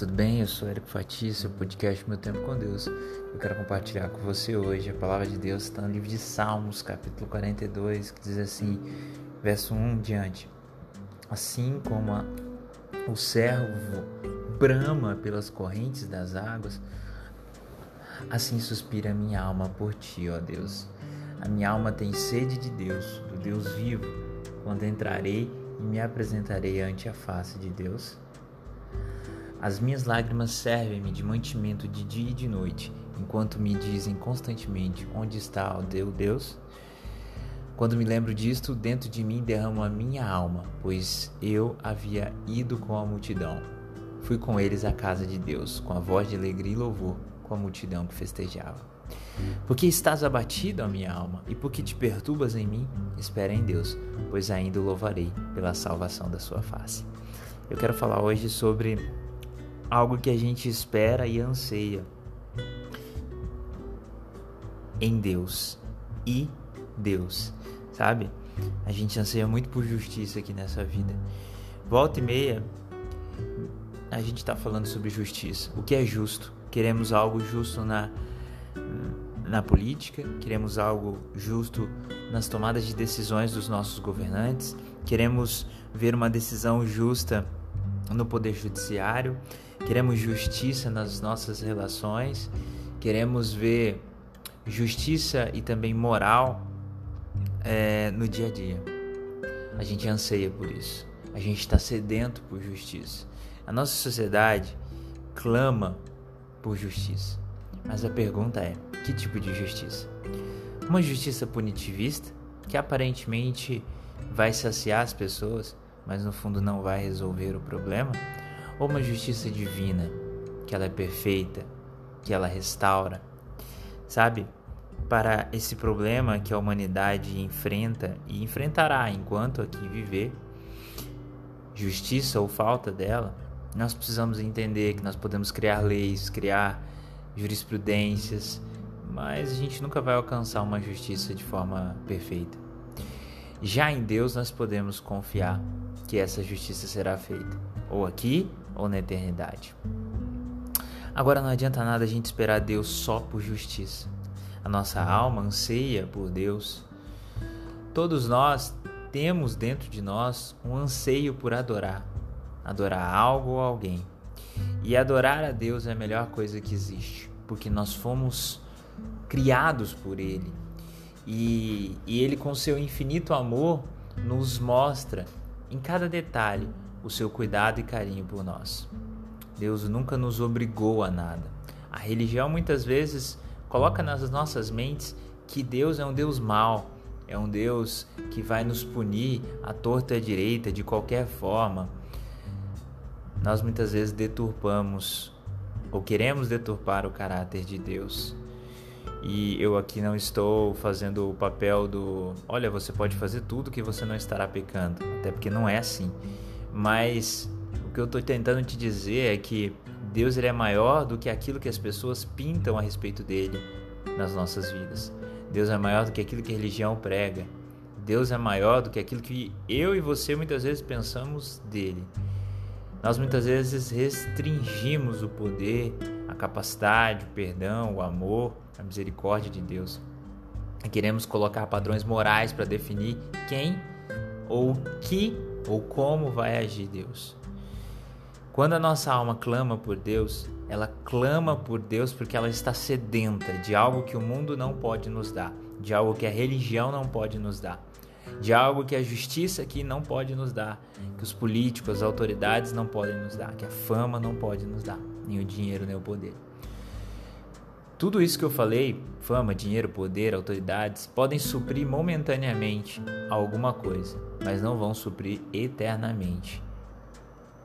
tudo bem? Eu sou Eric Fati, seu podcast Meu Tempo com Deus. Eu quero compartilhar com você hoje a palavra de Deus está no livro de Salmos, capítulo 42, que diz assim, verso 1 diante. Assim como a, o servo brama pelas correntes das águas, assim suspira a minha alma por ti, ó Deus. A minha alma tem sede de Deus, do Deus vivo, quando entrarei e me apresentarei ante a face de Deus. As minhas lágrimas servem-me de mantimento de dia e de noite, enquanto me dizem constantemente: Onde está o teu Deus? Quando me lembro disto, dentro de mim derramo a minha alma, pois eu havia ido com a multidão. Fui com eles à casa de Deus, com a voz de alegria e louvor, com a multidão que festejava. Porque estás abatido, a minha alma, e porque te perturbas em mim, espera em Deus, pois ainda o louvarei pela salvação da sua face. Eu quero falar hoje sobre algo que a gente espera e anseia em Deus e Deus, sabe? A gente anseia muito por justiça aqui nessa vida. Volta e meia, a gente está falando sobre justiça. O que é justo? Queremos algo justo na, na política, queremos algo justo nas tomadas de decisões dos nossos governantes, queremos ver uma decisão justa no poder judiciário, queremos justiça nas nossas relações, queremos ver justiça e também moral é, no dia a dia. A gente anseia por isso. A gente está sedento por justiça. A nossa sociedade clama por justiça. Mas a pergunta é: que tipo de justiça? Uma justiça punitivista, que aparentemente vai saciar as pessoas, mas no fundo não vai resolver o problema? Ou uma justiça divina, que ela é perfeita, que ela restaura. Sabe? Para esse problema que a humanidade enfrenta e enfrentará enquanto aqui viver, justiça ou falta dela, nós precisamos entender que nós podemos criar leis, criar jurisprudências, mas a gente nunca vai alcançar uma justiça de forma perfeita. Já em Deus nós podemos confiar que essa justiça será feita, ou aqui ou na eternidade. Agora não adianta nada a gente esperar Deus só por justiça. A nossa alma anseia por Deus. Todos nós temos dentro de nós um anseio por adorar, adorar algo ou alguém. E adorar a Deus é a melhor coisa que existe, porque nós fomos criados por Ele. E, e Ele, com seu infinito amor, nos mostra em cada detalhe o seu cuidado e carinho por nós. Deus nunca nos obrigou a nada. A religião muitas vezes coloca nas nossas mentes que Deus é um Deus mau, é um Deus que vai nos punir à torta e à direita de qualquer forma. Nós muitas vezes deturpamos ou queremos deturpar o caráter de Deus. E eu aqui não estou fazendo o papel do, olha, você pode fazer tudo que você não estará pecando, até porque não é assim. Mas o que eu estou tentando te dizer é que Deus ele é maior do que aquilo que as pessoas pintam a respeito dele nas nossas vidas. Deus é maior do que aquilo que a religião prega. Deus é maior do que aquilo que eu e você muitas vezes pensamos dele. Nós muitas vezes restringimos o poder, a capacidade, o perdão, o amor, a misericórdia de Deus. Queremos colocar padrões morais para definir quem ou que ou como vai agir Deus. Quando a nossa alma clama por Deus, ela clama por Deus porque ela está sedenta de algo que o mundo não pode nos dar, de algo que a religião não pode nos dar, de algo que a justiça aqui não pode nos dar, que os políticos, as autoridades não podem nos dar, que a fama não pode nos dar, nem o dinheiro, nem o poder. Tudo isso que eu falei, fama, dinheiro, poder, autoridades, podem suprir momentaneamente alguma coisa, mas não vão suprir eternamente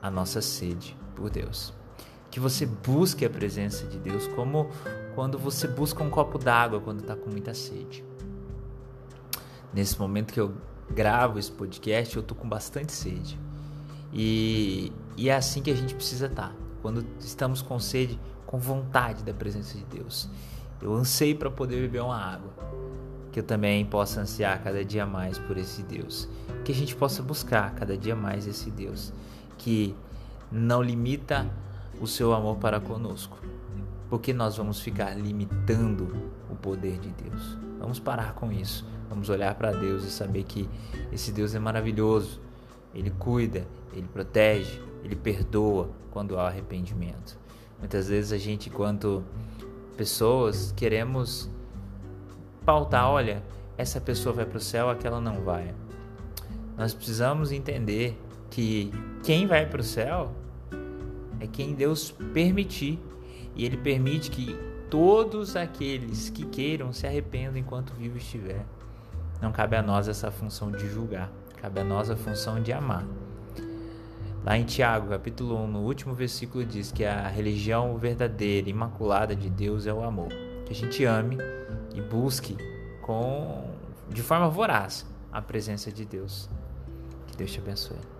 a nossa sede por Deus. Que você busque a presença de Deus como quando você busca um copo d'água quando está com muita sede. Nesse momento que eu gravo esse podcast, eu estou com bastante sede. E, e, é assim que a gente precisa estar. Tá. Quando estamos com sede, com vontade da presença de Deus. Eu anseio para poder beber uma água. Que eu também possa ansiar cada dia mais por esse Deus. Que a gente possa buscar cada dia mais esse Deus. Que não limita o seu amor para conosco. Porque nós vamos ficar limitando o poder de Deus. Vamos parar com isso. Vamos olhar para Deus e saber que esse Deus é maravilhoso. Ele cuida, ele protege, ele perdoa quando há arrependimento. Muitas vezes a gente, enquanto pessoas, queremos pautar, olha, essa pessoa vai para o céu, aquela não vai. Nós precisamos entender que quem vai para o céu é quem Deus permitir. E Ele permite que todos aqueles que queiram se arrependam enquanto vivo estiver. Não cabe a nós essa função de julgar, cabe a nós a função de amar. Lá em Tiago, capítulo 1, no último versículo, diz que a religião verdadeira, imaculada de Deus é o amor. Que a gente ame e busque com de forma voraz a presença de Deus. Que Deus te abençoe.